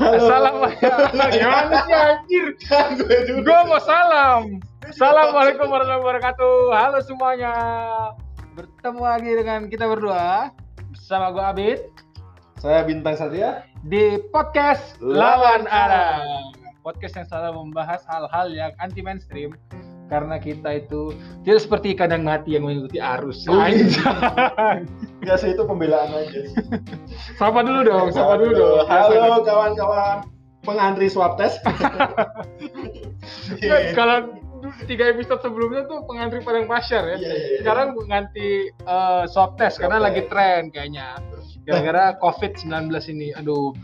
Assalamualaikum. Gimana sih anjir? gue mau salam. Assalamualaikum warahmatullahi wabarakatuh. Halo semuanya. Bertemu lagi dengan kita berdua bersama gue Abid Saya Bintang Satria. di podcast Lawan Lawan Arah. Podcast yang selalu membahas hal-hal yang anti mainstream karena kita itu tidak seperti ikan yang mati yang mengikuti arus. Oh, iya. Biasa itu pembelaan aja. Sapa dulu dong, sapa dulu dong. Halo kawan-kawan pengantri swab test. Kan kalau tiga episode sebelumnya tuh pengantri padang pasar ya. Iya, iya, iya. Sekarang pengganti eh, swab test karena lagi tren kayaknya. Gara-gara COVID-19 ini. Aduh,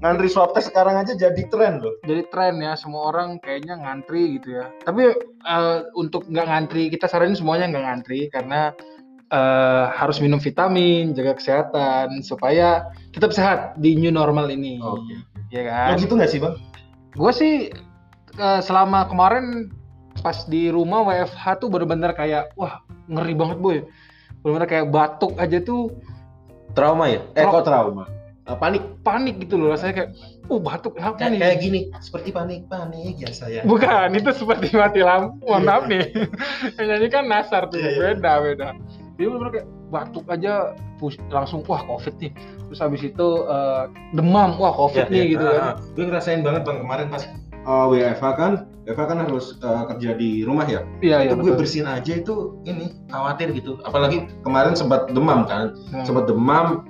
Ngantri swab test sekarang aja jadi tren loh. jadi tren ya semua orang kayaknya ngantri gitu ya. Tapi eh, untuk nggak ngantri, kita saranin semuanya nggak ngantri karena eh, harus minum vitamin, jaga kesehatan supaya tetap sehat di new normal ini. Oke. Ya Lo kan? gitu nggak sih bang? Gue sih eh, selama kemarin pas di rumah WFH tuh bener-bener kayak wah ngeri banget boy. Bener-bener kayak batuk aja tuh Trauma ya? Eh Tra- kok trauma? Eh, panik. panik gitu loh rasanya kayak oh batuk apa Kayak, nih? kayak gini, seperti panik-panik ya saya. Bukan, itu seperti mati lampu. Mohon Iya. maaf nih. Yang nyanyi kan Nasar tuh, Iya, iya. beda beda. Dia bener kayak batuk aja pus- langsung wah covid nih. Terus habis itu eh, demam, wah covid nih gitu kan. gue ngerasain banget bang kemarin pas uh, WFH kan, WFH kan harus uh, kerja di rumah ya. Iya iya itu gue betul. bersihin aja itu ini khawatir gitu. Apalagi kemarin sempat demam kan, Hmm. sempat demam.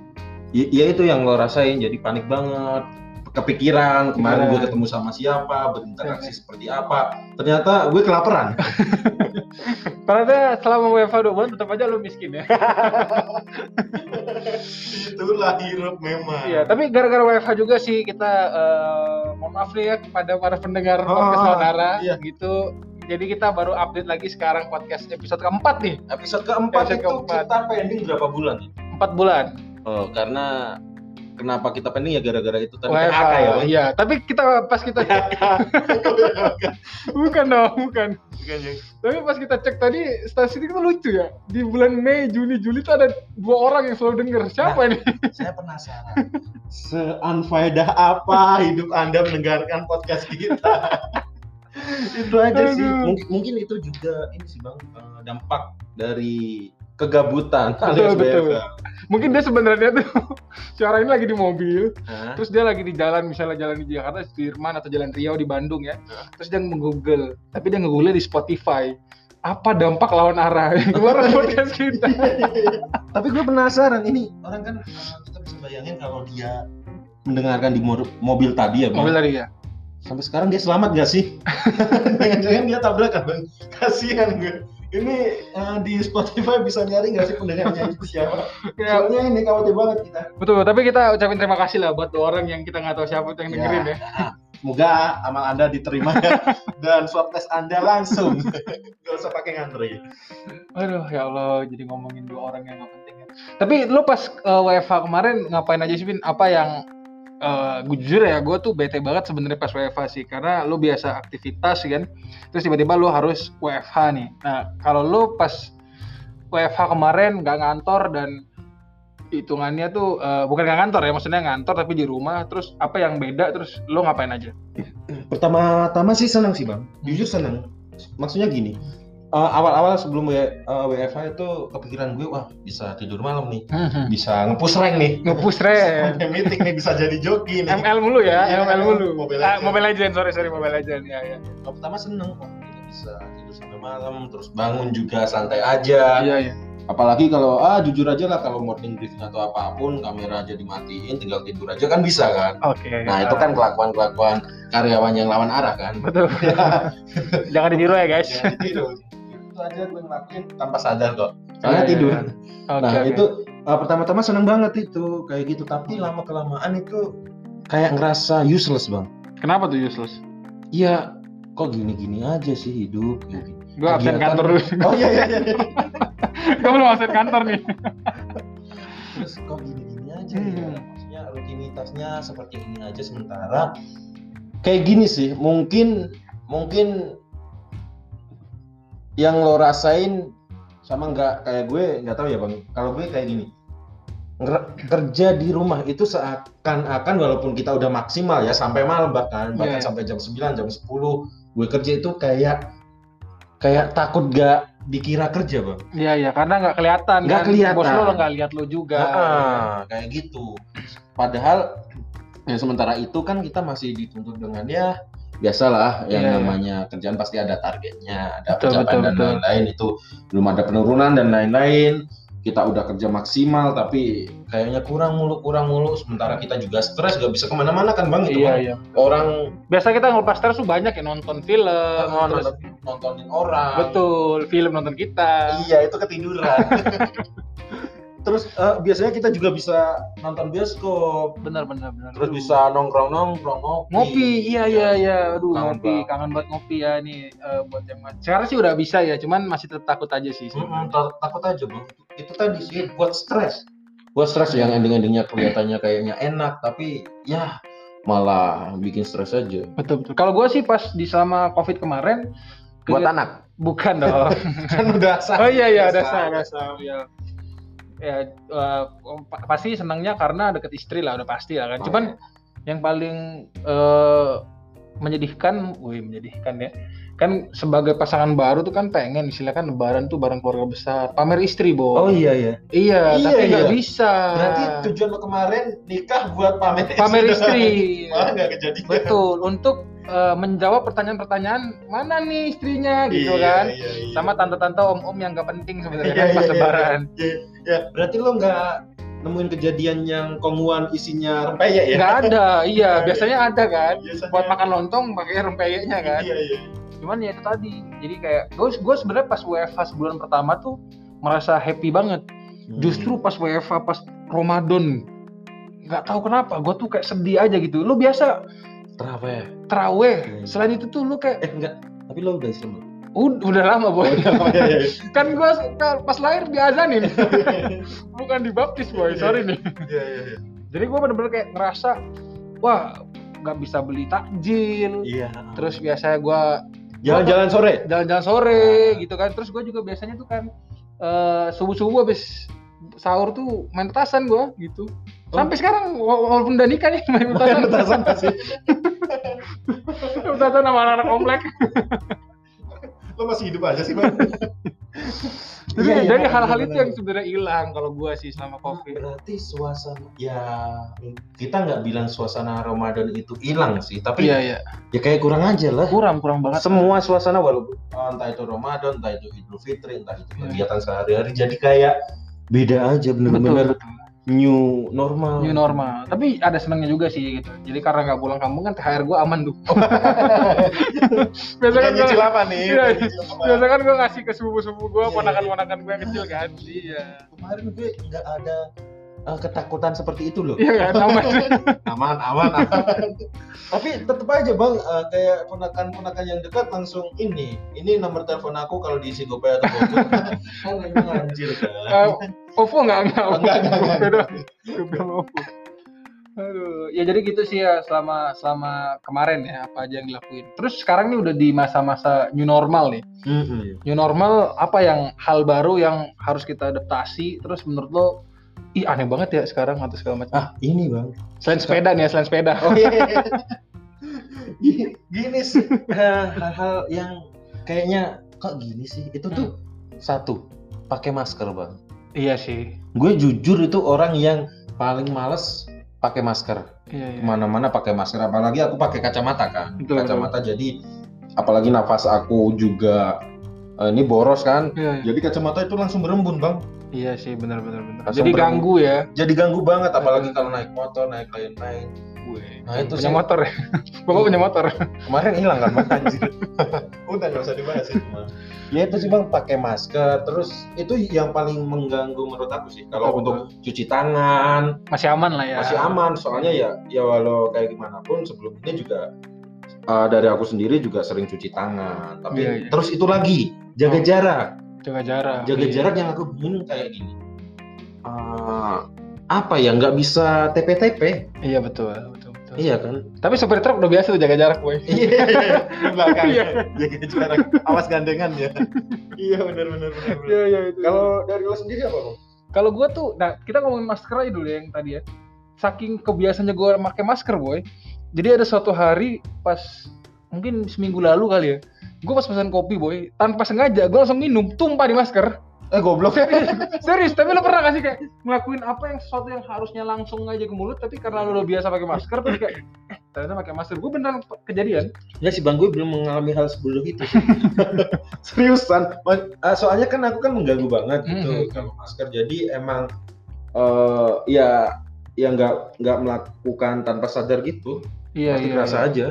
Ya, ya itu yang lo rasain, jadi panik banget, kepikiran kemarin gue Kepikiran. ketemu sama siapa, berinteraksi seperti apa. Ternyata gue kelaparan. Ternyata selama WFH 2 bulan tetap aja lu miskin ya. Itulah hirup memang. Iya, tapi gara-gara WFH juga sih kita eh, mohon maaf nih ya kepada para pendengar Oh, podcast Saudara iya. gitu. Jadi kita baru update lagi sekarang podcast episode keempat nih, Episode keempat Episode itu keempat. kita pending berapa bulan? empat bulan. Oh, karena kenapa kita pending ya gara-gara itu tadi WFH PHK ya, Bang? Iya, tapi kita pas kita bukan dong, bukan. Bukan, ya? Tapi pas kita cek tadi stasiun itu lucu ya. Di bulan Mei, Juni, Juli tuh ada dua orang yang selalu denger. Siapa ini? Saya penasaran. Seunfaedah apa hidup Anda mendengarkan podcast kita? itu aja sih. Mungkin itu juga ini sih Bang eh, dampak dari kegabutan Betul, alias betul. WFH. Mungkin dia sebenarnya tuh suara ini lagi di mobil, Hah? terus dia lagi di jalan misalnya jalan di Jakarta, Sudirman atau jalan Riau di Bandung ya. Terus dia nge-google, tapi dia nge-google di Spotify. Apa dampak lawan arah dari podcast kita? Tapi gue penasaran ini orang kan eh, kita bisa bayangin kalau dia mendengarkan di mo- mobil tadi ya Bang. Mobil tadi ya. Sampai sekarang dia selamat gak sih? Jangan-jangan dia tabrakan bang. Kasihan gue. Ini eh, di Spotify bisa nyari nggak sih pendengarnya itu siapa? Ya, Soalnya ini khawatir banget kita. betul, tapi kita ucapin terima kasih lah buat dua orang yang kita nggak tahu siapa yang dengerin ya. ah, Semoga amal anda diterima ya. dan swab test anda langsung. Gak usah pakai ngantri. Aduh ya Allah jadi ngomongin dua orang yang gak penting ya. Tapi lu pas uh, WFH kemarin ngapain aja sih Bin? Apa yang uh, jujur ya gue tuh bete banget sebenarnya pas WFH sih karena lu biasa aktivitas kan terus tiba-tiba lu harus WFH nih. Nah kalau lu pas WFH kemarin nggak ngantor dan hitungannya tuh uh, bukan nggak ngantor ya maksudnya ngantor tapi di rumah terus apa yang beda terus lu ngapain aja? Pertama-tama sih senang sih bang. Jujur senang. Maksudnya gini. Eh, awal-awal sebelum W- eh, WFH itu kepikiran gue wah bisa tidur malam nih bisa ngepush rank nih Ngepush rank. sampai meeting nih bisa jadi joki nih ML mulu ya, Iya, ML mulu. Mobile Ah, Legends. Mobile Legends, sorry sorry Mobile Legends ya ya. Yang pertama seneng kita bisa tidur sampai malam terus bangun juga santai aja Iya iya. apalagi kalau ah jujur aja lah kalau morning briefing atau apa pun kamera aja dimatiin tinggal tidur aja kan bisa kan Oke. nah itu kan kelakuan kelakuan karyawan yang lawan arah kan betul. Jangan ditiru ya guys. Jangan tidur itu aja gue ngelakuin tanpa sadar kok karena Iya, iya, tidur iya. Oke, nah oke. itu uh, pertama-tama seneng banget itu kayak gitu tapi lama kelamaan itu kayak ngerasa useless bang Kenapa tuh useless? iya kok gini-gini aja sih hidup gitu. Gue absen Kegiatan- kantor dulu. oh iya iya iya Gue belum absen kantor nih. terus kok gini-gini aja Hmm. ya maksudnya rutinitasnya seperti ini aja sementara kayak gini sih mungkin mungkin yang lo rasain sama nggak kayak gue nggak tahu ya bang kalau gue kayak gini kerja di rumah itu seakan-akan walaupun kita udah maksimal ya sampai malam bahkan bahkan Iya. sampai jam 9 jam 10 gue kerja itu kayak kayak takut gak dikira kerja bang Iya iya karena nggak kelihatan Nggak kan. kelihatan. Bos lo nggak lihat lo juga. Ah, kayak gitu padahal ya sementara itu kan kita masih dituntut dengan ya biasalah yang Iya, namanya kerjaan pasti ada targetnya ada Betul, pencapaian betul, dan lain-lain. Itu belum ada penurunan dan lain-lain. Kita udah kerja maksimal tapi kayaknya kurang mulu kurang mulu. Sementara kita juga stres gak bisa ke mana-mana kan bang itu Iya iya. orang Biasa kita ngelepas stres tuh banyak ya nonton film. terus- nonton- nontonin orang. Betul, film nonton kita. iya itu ketiduran terus eh, biasanya kita juga bisa nonton bioskop. Benar benar benar. terus Aduh. bisa nongkrong nongkrong ngopi. Ngopi iya iya iya. aduh Kangen ngopi banget. kangen banget ngopi ya. Nih eh, buat yang sekarang sih udah bisa ya cuman masih tetap takut aja sih ta- takut aja bang. Itu, tadi sih buat stres. Buat stres yang ending-endingnya kelihatannya kayaknya enak tapi ya malah bikin stres aja. Betul betul. Kalau gue sih pas di selama covid kemarin buat anak? Bukan dong. Kan udah sah oh iya iya Udah sah. ada sah ya ya eh, pa- pasti senangnya karena deket istri lah udah pasti lah kan Oh, cuman yang paling eh, menyedihkan, wih menyedihkan ya. Kan sebagai pasangan baru tuh kan pengen istilah kan lebaran tuh bareng keluarga besar, pamer istri, Bo. oh iya iya Iya, Iya, tapi nggak iya. bisa. berarti tujuan lo kemarin nikah buat pamer pamer doang. istri. malah nggak kejadian Betul, untuk eh, menjawab pertanyaan-pertanyaan mana nih istrinya gitu Iya, kan. iya, iya. Sama tante-tante om-om yang gak penting sebenarnya Iya, kan pas iya, iya. lebaran. ya berarti lo nggak nemuin kejadian yang konguan isinya rempeyek ya Nggak ada, iya biasanya ada kan. Biasanya- Buat makan lontong pakai rempeyeknya kan. iya iya cuman ya itu tadi jadi kayak gue gue sebenarnya pas WFH sebulan pertama tuh merasa happy banget Hmm. justru pas WFH pas Ramadan nggak tahu kenapa gue tuh kayak sedih aja gitu lu biasa terawih teraweh Hmm. selain itu tuh lu kayak eh enggak. Tapi lo udah Islam udah, udah lama boy. Iya, iya. kan gue pas lahir diazanin. Bukan dibaptis boy. Sorry nih. Iya, iya, iya. jadi gue bener-bener kayak ngerasa wah nggak bisa beli takjil. Iya. terus biasanya gue Jalan-jalan sore. jalan-jalan sore gitu kan. Terus gue juga biasanya tuh kan subuh subuh habis sahur tuh main petasan gue gitu. Sampai sekarang wa- walaupun udah nikah nih main petasan. Main petasan masih. petasan sama anak-anak komplek. Lo masih hidup aja sih, Bang. jadi Iya, iya, dari benar, hal-hal itu yang sebenarnya hilang kalau gue sih selama covid. Berarti suasana ya kita nggak bilang suasana Ramadan itu hilang sih, tapi iya iya. ya kayak kurang aja lah. kurang kurang banget. Semua suasana walaupun oh, entah itu Ramadan, entah itu Idul Fitri, entah itu Iya. kegiatan sehari-hari jadi kayak beda aja betul bener-bener betul new normal. new normal. Tapi ada senangnya juga sih gitu. Jadi karena nggak pulang kampung kan thr gue aman tuh biasa kan nyicil apa nih? Iya, biasa kan gue ngasih ke sepupu-sepupu gue Iya, ponakan-ponakan gue yang kecil kan. Iya. Kemarin gue nggak ada eh, ketakutan seperti itu loh. iya kan aman aman aman aman. Tapi tetep aja bang eh, kayak ponakan-ponakan yang dekat langsung ini ini nomor telepon aku kalau diisi gopay atau GoFood kan anjir kan OVO nggak nggak Oh, nggak, nggak, beda beda OVO aduh. Ya jadi gitu sih ya selama selama kemarin ya apa aja yang dilakuin. Terus sekarang nih udah di masa-masa new normal nih. Mm-mm. new normal apa yang hal baru yang harus kita adaptasi? Terus menurut lo ih aneh banget ya sekarang atau segala macam. Ah ini bang. Selain sepeda nih ya selain sepeda. Oh iya. Iya. gini, gini sih eh, hal-hal yang kayaknya kok gini sih? Itu tuh satu pakai masker bang. Iya sih. Gue jujur itu orang yang paling males pakai masker. Iya, iya. ke mana-mana pakai masker apalagi aku pakai kacamata kan. Betul, kacamata jadi apalagi nafas aku juga eh, ini boros kan? Iya, iya. jadi kacamata itu langsung berembun bang. Iya sih benar benar benar. Jadi berem- ganggu ya. Jadi ganggu banget apalagi kalau naik motor naik lain-lain. Nah, itu punya sih. motor ya? Bapak punya motor? Kemarin hilang kan bang? Anjir. Udah nggak usah dibahas itu Bang. ya itu sih bang. Pakai masker. Terus itu yang paling mengganggu menurut aku sih. Kalau untuk cuci tangan. Masih aman lah ya. Masih aman. Soalnya ya ya walau kayak gimana pun sebelum ini juga uh, dari aku sendiri juga sering cuci tangan tapi Iya, iya. terus itu lagi jaga Oh. jarak jaga jarak jaga Iya. jarak yang aku bingung kayak gini Uh, apa ya nggak bisa TP-TP iya betul betul betul iya kan tapi supir truk udah biasa tuh jaga jarak boy iya iya Iya. jaga jarak awas gandengan ya iya benar benar benar benar. iya iya itu kalau dari lo sendiri apa bang Kalau gue tuh, nah kita ngomongin masker aja dulu ya yang tadi ya. Saking kebiasaannya gue pakai masker boy. Jadi ada suatu hari pas mungkin seminggu lalu kali ya. Gue pas pesan kopi boy, tanpa sengaja gue langsung minum, tumpah di masker. Eh goblok. Serius, tapi lo pernah gak sih kayak ngelakuin apa yang sesuatu yang harusnya langsung aja ke mulut, tapi karena lo udah biasa pakai masker, terus kayak eh ternyata pakai masker. Gue beneran kejadian. Ya sih bang, gue belum mengalami hal sebelum itu. Seriusan, ah, soalnya kan aku kan mengganggu banget gitu Mhm. kalau masker. Jadi emang eh ya ya nggak nggak melakukan tanpa sadar gitu. Iya, Pasti iya. kerasa iya. aja.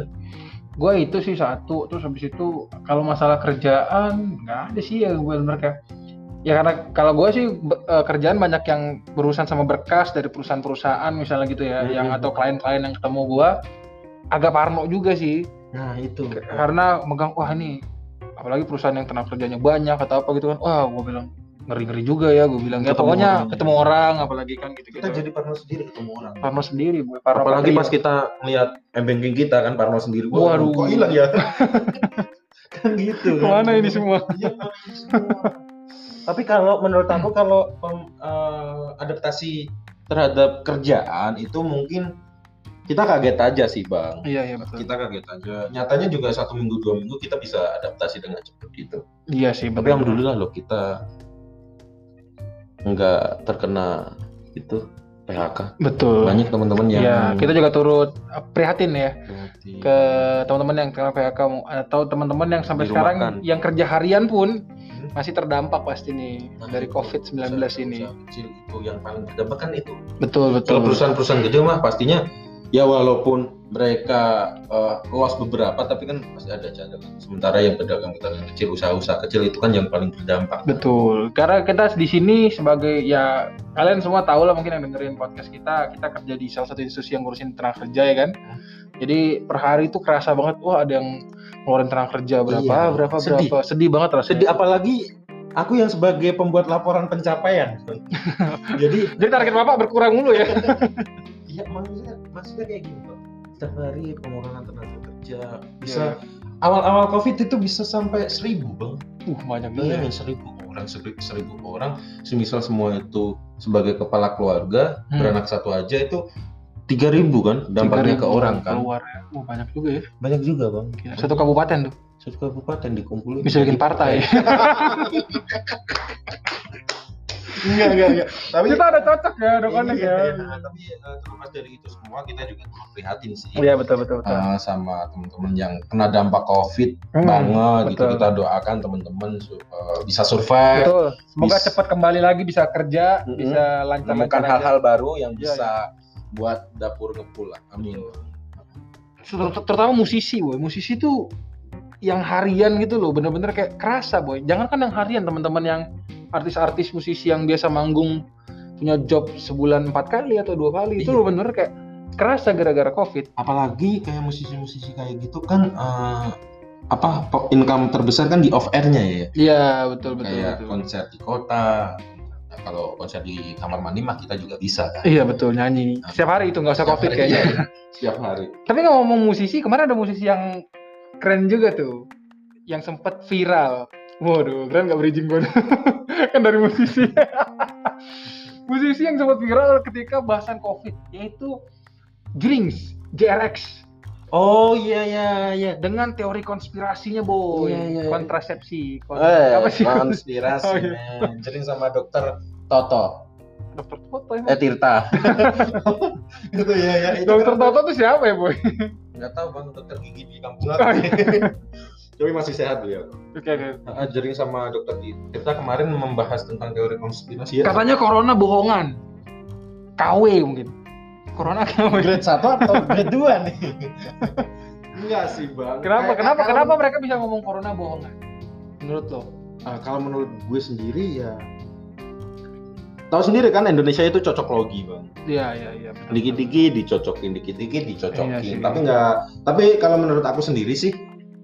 gue itu sih satu terus habis itu kalau masalah kerjaan nggak ada sih ya gue bener kayak ya karena kalau gue sih be- eh, kerjaan banyak yang berurusan sama berkas dari perusahaan-perusahaan misalnya gitu ya Hmm. yang atau klien-klien yang ketemu gue agak parno juga sih Nah itu. karena megang wah ini apalagi perusahaan yang tenaga kerjanya banyak atau apa gitu kan wah gue bilang ngeri-ngeri juga ya gue bilang ya Ketemu pokoknya orang. ketemu orang apalagi kan gitu gitu Kita jadi parno sendiri ketemu orang. parno sendiri boy parno Apalagi patria. pas kita ngeliat m-banking kita kan parno sendiri. Wah, Waduh. kok hilang ya? kan gitu. kan. Ke mana ini semua? Iya, ini semua? Tapi kalau menurut aku kalau pem- eh, adaptasi terhadap kerjaan itu mungkin kita kaget aja sih bang. iya iya betul Kita kaget aja. Nyatanya juga satu minggu dua minggu kita bisa adaptasi dengan cepat gitu. iya sih Tapi betul alhamdulillah loh kita nggak terkena itu PHK. betul Banyak teman-teman yang Ya, kita juga turut uh, prihatin ya Berarti- ke teman-teman yang kena PHK atau teman-teman yang sampai sekarang yang kerja harian pun Hmm. masih terdampak pasti nih Nah, dari itu COVID-19 ini. kecil itu yang paling terdampak kan itu. Betul, Kalau betul. perusahaan-perusahaan gede mah pastinya ya walaupun mereka eh, loss beberapa tapi kan pasti ada cadangan. Sementara yang pedagang-pedagang kecil, usaha-usaha kecil itu kan yang paling terdampak. Betul. Karena kita di sini sebagai ya kalian semua tahu lah mungkin yang dengerin podcast kita, kita kerja di salah satu institusi yang ngurusin tenaga kerja ya kan. Jadi per hari itu kerasa banget wah ada yang ngeluarin tenaga kerja berapa, Iya, berapa, sedih. berapa. Sedih banget rasanya. Sedih apalagi aku yang sebagai pembuat laporan pencapaian. Jadi Jadi target Bapak berkurang mulu ya. ya maksudnya maksudnya kayak gini Pak. Setiap hari pengurangan tenaga kerja bisa Iya. awal-awal covid itu bisa sampai seribu bang. Uh, banyak juga. Bayangin seribu orang seribu, seribu orang, semisal semua itu sebagai kepala keluarga Hmm. beranak satu aja itu tiga ribu kan dampaknya 3.000 ke orang kan. Keluar ya. Uh, banyak juga ya. Banyak juga bang. Gila, Satu kabupaten tuh. Satu kabupaten dikumpulin. Bisa bikin partai. Enggak enggak enggak. Tapi Kita ada cocok ya, ada Iya, connect ya. iya, iya. Tapi eh, terlepas dari itu semua kita juga turut prihatin sih. Iya betul betul betul. eh, sama teman-teman yang kena dampak covid Hmm, banget gitu betul. kita doakan teman-teman eh, bisa survive Betul. Semoga Bis- cepat kembali lagi bisa kerja, Mm-mm. bisa lancar menemukan hal-hal baru yang Iya, bisa buat dapur ngepul lah. Amin. Terutama musisi, boy. Musisi tuh yang harian gitu loh, bener-bener kayak kerasa, boy. Jangan kan yang harian, teman-teman yang artis-artis musisi yang biasa manggung punya job sebulan empat kali atau dua kali itu Iya. loh bener kayak kerasa gara-gara covid. Apalagi kayak musisi-musisi kayak gitu kan eh, apa income terbesar kan di off airnya ya. Iya betul betul. kayak betul. konser di kota. Nah, kalau konser di kamar mandi mah kita juga bisa kan. Iya betul nyanyi setiap hari itu nggak usah covid hari, kayaknya. iya. Setiap hari. Tapi nggak ngomong musisi, kemarin ada musisi yang keren juga tuh, yang sempet viral. Waduh, keren nggak bridging gue? kan dari musisi. musisi yang sempat viral ketika bahasan COVID, yaitu Drinks, JRX. Oh iya iya iya. Dengan teori konspirasinya, boy. Iya, iya, iya. Kontrasepsi. Kon- Eh, apa sih? konspirasi Oh, iya. Jering sama dokter Toto. Dokter Toto Eh emang. Tirta. itu ya ya. itu Dokter kan- Toto tuh siapa ya, boy? Nggak tahu bang dokter gigi di kampung Oh, aku. Tapi masih sehat beliau. Oke, oke. Ah, Jering sama dokter Tirta kemarin membahas tentang teori konspirasi ya. Katanya corona bohongan. KW mungkin. Corona KW. grade 1 atau grade 2 nih? Enggak sih, Bang. Kenapa? Kayak- Kenapa? kalau- Kenapa mereka bisa ngomong corona bohongan? Menurut lo? Ah, kalau menurut gue sendiri ya Tahu sendiri kan Indonesia itu cocok logi, Bang. Iya, iya, iya. betul, Dikit-dikit dicocokin, dikit-dikit dicocokin. Iya sih. tapi enggak tapi kalau menurut aku sendiri sih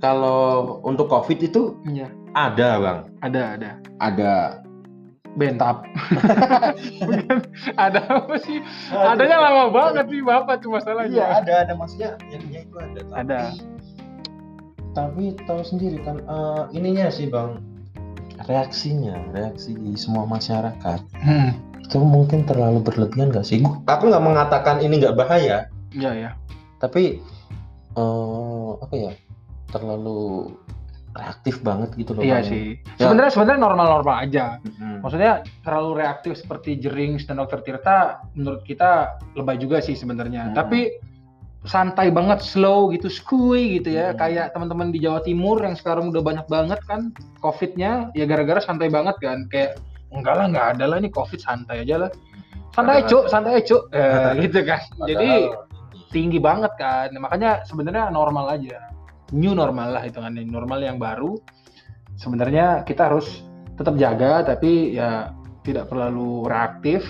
kalau untuk Covid itu. Iya, ada, Bang. ada, ada. Ada Bentap. Bukan, ada apa sih? Adanya lama banget sih, Bapak tuh masalahnya. Iya, ada, ada maksudnya yang itu ada. Tapi, Ada. Tapi tahu sendiri kan eh, ininya sih, Bang. Reaksinya, reaksi di semua masyarakat. Hmm. itu mungkin terlalu berlebihan gak sih? Gua- Aku nggak mengatakan ini nggak bahaya, Iya ya. tapi eh, apa ya terlalu reaktif banget gitu loh. Iya sih. Ya. Sebenarnya sebenarnya normal-normal aja. Mm-mm. Maksudnya terlalu reaktif seperti Jerings dan Dokter Tirta menurut kita lebay juga sih sebenarnya. Hmm. Tapi santai banget, slow gitu, skuy gitu ya. Hmm. Kayak teman-teman di Jawa Timur yang sekarang udah banyak banget kan COVID-nya ya gara-gara santai banget kan. Kayak enggak lah, enggak ada lah ini COVID santai aja lah. Santai cuk, santai cuk. Eh, gitu kan. Jadi tinggi banget kan. Makanya sebenarnya normal aja. New normal lah hitungannya, normal yang baru. Sebenarnya kita harus tetap jaga tapi ya tidak terlalu reaktif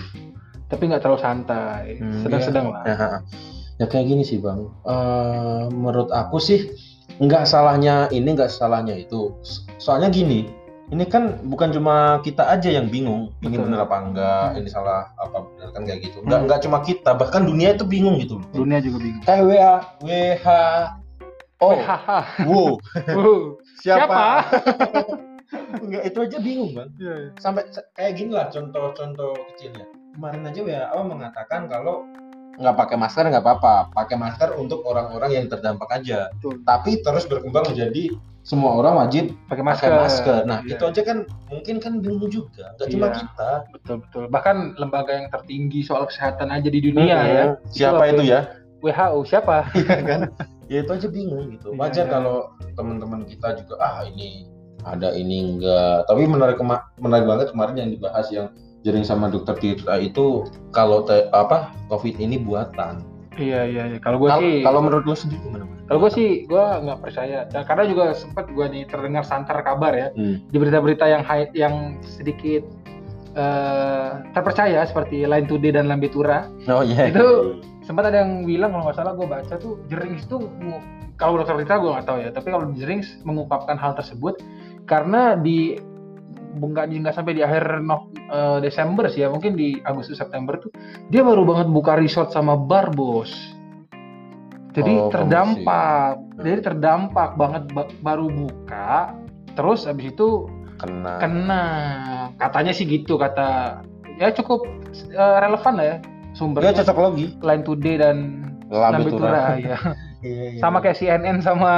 tapi nggak terlalu santai. Hmm, Sedang-sedang iya. lah. Ya, ya kayak gini sih bang. Eh, menurut aku sih nggak salahnya ini nggak salahnya itu. So- Soalnya gini, ini kan bukan cuma kita aja yang bingung ini bener apa enggak, Hmm. ini salah apa bener kan kayak gitu. Nggak Hmm. nggak cuma kita, bahkan dunia itu bingung gitu. Dunia juga bingung. Kayak WA, WH, oh, wow, siapa? Enggak itu aja bingung bang. Iya, iya. sampai kayak gini lah contoh-contoh kecilnya kemarin aja WHO mengatakan kalau nggak pakai masker nggak apa-apa pakai masker untuk orang-orang yang terdampak aja Betul. tapi terus berkembang menjadi semua orang wajib Pakai masker. pakai masker nah Iya. itu aja kan mungkin kan bingung juga nggak cuma Iya. kita betul betul. Bahkan lembaga yang tertinggi soal kesehatan aja di dunia ya. siapa Itu itu ya WHO siapa? Iya kan ya itu aja bingung gitu Iya, wajar iya. kalau teman-teman kita juga ah ini ada ini enggak tapi menarik menarik banget kemarin yang dibahas yang jaring sama dokter Tirta itu kalau te- apa covid ini buatan Iya iya. iya. Kalau gue Kal- sih kalau menurut lu sendiri gimana? Kalau gue sih, gue nggak percaya. Dan karena juga sempat gue nih terdengar santer kabar ya Hmm. di berita-berita yang high, yang sedikit eh, terpercaya seperti Line Today dan Lambetura. oh iya Itu- Sempat ada yang bilang kalau nggak salah gue baca tuh Jerings tuh mu- kalau dokter berita gue nggak tahu ya. Tapi kalau Jerings mengungkapkan hal tersebut karena di nggak nggak sampai di akhir no, eh, Desember sih ya mungkin di Agustus September tuh dia baru banget buka resort sama bar bos jadi Oh, terdampak promosi. jadi terdampak banget ba- baru buka terus abis itu kena kena katanya sih gitu kata ya cukup eh, relevan lah ya ya sumbernya cocok logi. Line Today dan Lambetura ya Iya, iya. sama kayak CNN sama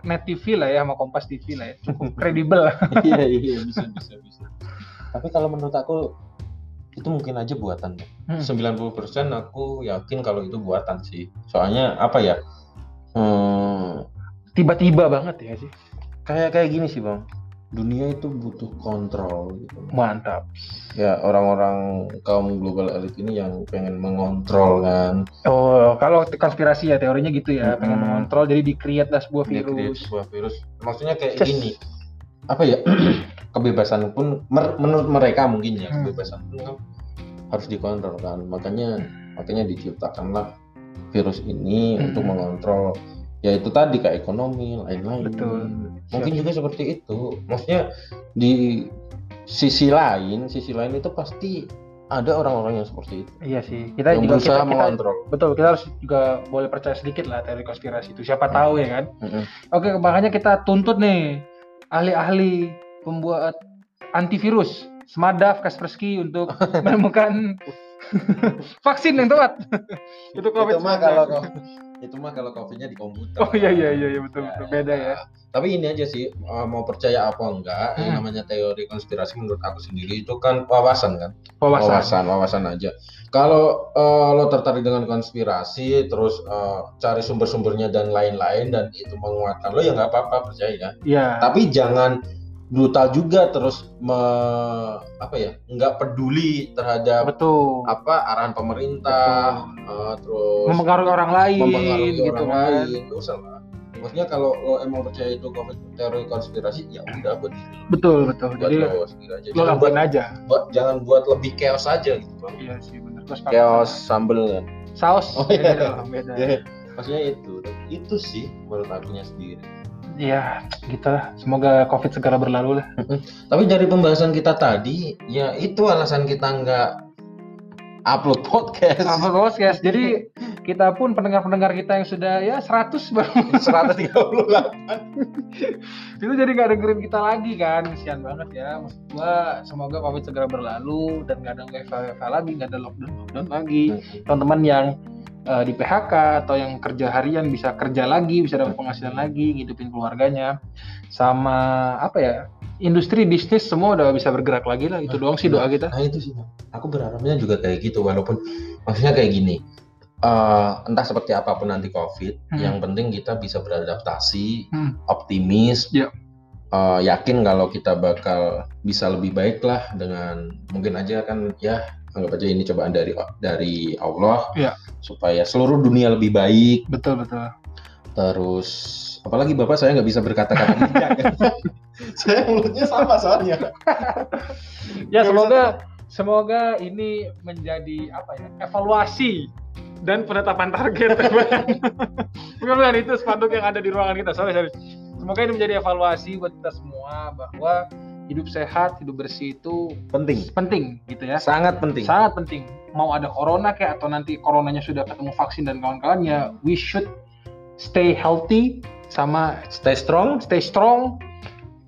Net TV lah ya sama Kompas TV lah ya. Cukup kredibel. Lah iya iya bisa bisa bisa. Tapi kalau menurut aku itu mungkin aja buatan Bang. Hmm. 90% aku yakin kalau itu buatan sih. Soalnya apa ya hmm, tiba-tiba banget ya sih. kayak kayak gini sih bang dunia itu butuh kontrol gitu mantap ya orang-orang kaum global elit ini yang pengen mengontrol kan oh kalau konspirasi ya teorinya gitu ya pengen Hmm. mengontrol jadi di create lah sebuah virus sebuah virus maksudnya kayak Ces. gini apa ya kebebasan pun mer- menurut mereka mungkin ya Hmm. kebebasan pun kan harus dikontrol kan makanya makanya diciptakanlah virus ini Hmm. untuk mengontrol ya itu tadi kayak ekonomi lain-lain. Betul. mungkin juga seperti itu. Maksudnya di sisi lain sisi lain itu pasti ada orang-orang yang seperti itu. Iya sih. Kita yang juga berusaha kita, kita mengontrol. Betul kita harus juga boleh percaya sedikit lah teori konspirasi itu. Siapa tahu ya kan? Mm-mm. oke makanya kita tuntut nih ahli-ahli pembuat antivirus Smadav Kaspersky untuk menemukan vaksin yang tepat. Itu covid itu mah kalau itu mah kalau covidnya di komputer. Oh iya iya iya iya, betul betul. Beda ya. tapi ini aja sih uh, mau percaya apa enggak yang Hmm. namanya teori konspirasi menurut aku sendiri itu kan wawasan kan? Wawasan. Wawasan wawasan aja. Kalau uh, lo tertarik dengan konspirasi terus uh, cari sumber-sumbernya dan lain-lain dan itu menguatkan lo ya nggak apa-apa percaya iya. Tapi jangan brutal juga terus me- apa ya nggak peduli terhadap betul. apa arahan pemerintah uh, terus mempengaruhi orang lain mempengaruhi gitu orang kan. lain nggak usah lah. Maksudnya kalau lo emang percaya itu covid teori konspirasi ya udah buat diri betul betul. Buat jadi lo aja. lo buat, aja. buat- jangan buat lebih chaos aja gitu bang. Iya sih benar terus chaos sambel kan? Saus. Oh, beda iya. beda. Ya, maksudnya itu itu sih menurut akunya sendiri ya gitu lah semoga covid segera berlalu lah. Tapi dari pembahasan kita tadi ya itu alasan kita nggak upload podcast. Upload podcast. Jadi kita pun pendengar-pendengar kita yang sudah ya 100 baru. 138. itu jadi nggak dengerin kita lagi kan. Kesian banget ya. Maksud gua semoga covid segera berlalu dan nggak ada WFH lagi nggak ada lockdown lockdown lagi teman-teman yang uh, di PHK atau yang kerja harian bisa kerja lagi bisa dapat penghasilan lagi ngidupin keluarganya sama apa ya industri bisnis semua udah bisa bergerak lagi lah itu doang sih doa kita nah itu sih aku berharapnya juga kayak gitu walaupun maksudnya kayak gini uh, entah seperti apa pun nanti covid hmm. yang penting kita bisa beradaptasi hmm. optimis yeah. Uh, yakin kalau kita bakal bisa lebih baik lah dengan mungkin aja kan ya anggap aja ini cobaan dari dari Allah. Yeah. supaya seluruh dunia lebih baik. Betul betul. Terus apalagi bapak saya nggak bisa berkata-kata bijak. Saya mulutnya sama soalnya. Ya semoga semoga ini menjadi apa ya evaluasi dan penetapan target. Bukan bukan itu spanduk yang ada di ruangan kita. Sorry sorry semoga ini menjadi evaluasi buat kita semua bahwa hidup sehat hidup bersih itu penting penting gitu ya sangat penting sangat penting mau ada corona kayak atau nanti coronanya sudah ketemu vaksin dan kawan-kawannya we should stay healthy sama stay strong, stay strong,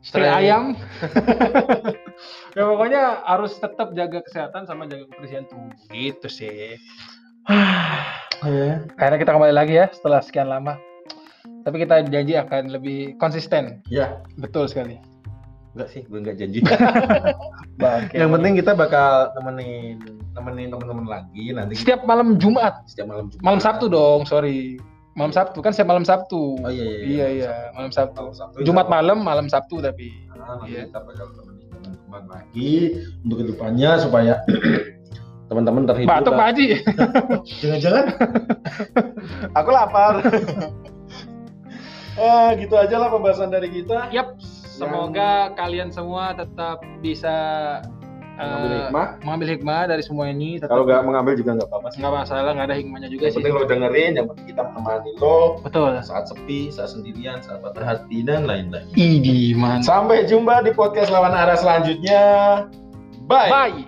stay, stay ayam. ya pokoknya harus tetap jaga kesehatan sama jaga kebersihan tubuh. Gitu sih. oh, ya. Karena kita kembali lagi ya setelah sekian lama. Tapi kita janji akan lebih konsisten. Ya, betul sekali. Enggak sih, gue enggak janji. Yang penting kita bakal nemenin nemenin teman-teman lagi nanti. Setiap malam Jumat. Setiap malam Jumat. Malam Sabtu dong, sorry malam Sabtu kan saya malam Sabtu. Oh iya iya. Iya iya, iya. malam Sabtu. Malam Sabtu Jumat malam malam Sabtu tapi. Nah, iya. kita bakal teman-teman lagi untuk ke depannya supaya teman-teman terhibur. Batuk Pak Haji. Jangan-jangan aku lapar. Eh, gitu aja lah pembahasan dari kita. Yap. Semoga yang... kalian semua tetap bisa mengambil uh, hikmah. mengambil hikmah dari semua ini. Kalau nggak mengambil juga nggak apa-apa nggak masalah nggak ada hikmahnya juga yang sih. penting lo dengerin yang penting kita menemani lo. Betul. Saat sepi saat sendirian saat patah hati dan lain-lain. Idi man. Sampai jumpa di podcast lawan arah selanjutnya. Bye. Bye.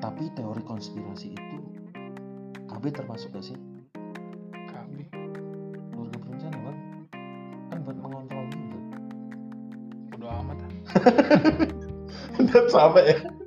Tapi teori konspirasi itu KB termasuk gak sih mengontrol juga bodo